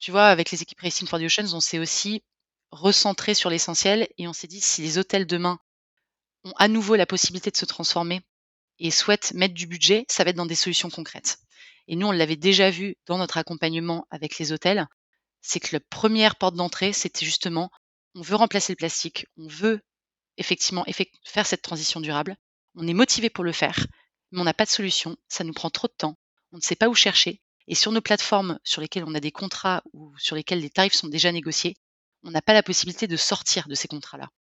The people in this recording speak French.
tu vois, avec les équipes Racing for the Oceans, on s'est aussi recentré sur l'essentiel et on s'est dit si les hôtels demain ont à nouveau la possibilité de se transformer et souhaitent mettre du budget, ça va être dans des solutions concrètes. Et nous, on l'avait déjà vu dans notre accompagnement avec les hôtels, c'est que la première porte d'entrée, c'était justement, on veut remplacer le plastique, on veut effectivement faire cette transition durable, on est motivé pour le faire, mais on n'a pas de solution, ça nous prend trop de temps, on ne sait pas où chercher, et sur nos plateformes sur lesquelles on a des contrats ou sur lesquels les tarifs sont déjà négociés, on n'a pas la possibilité de sortir de ces contrats-là.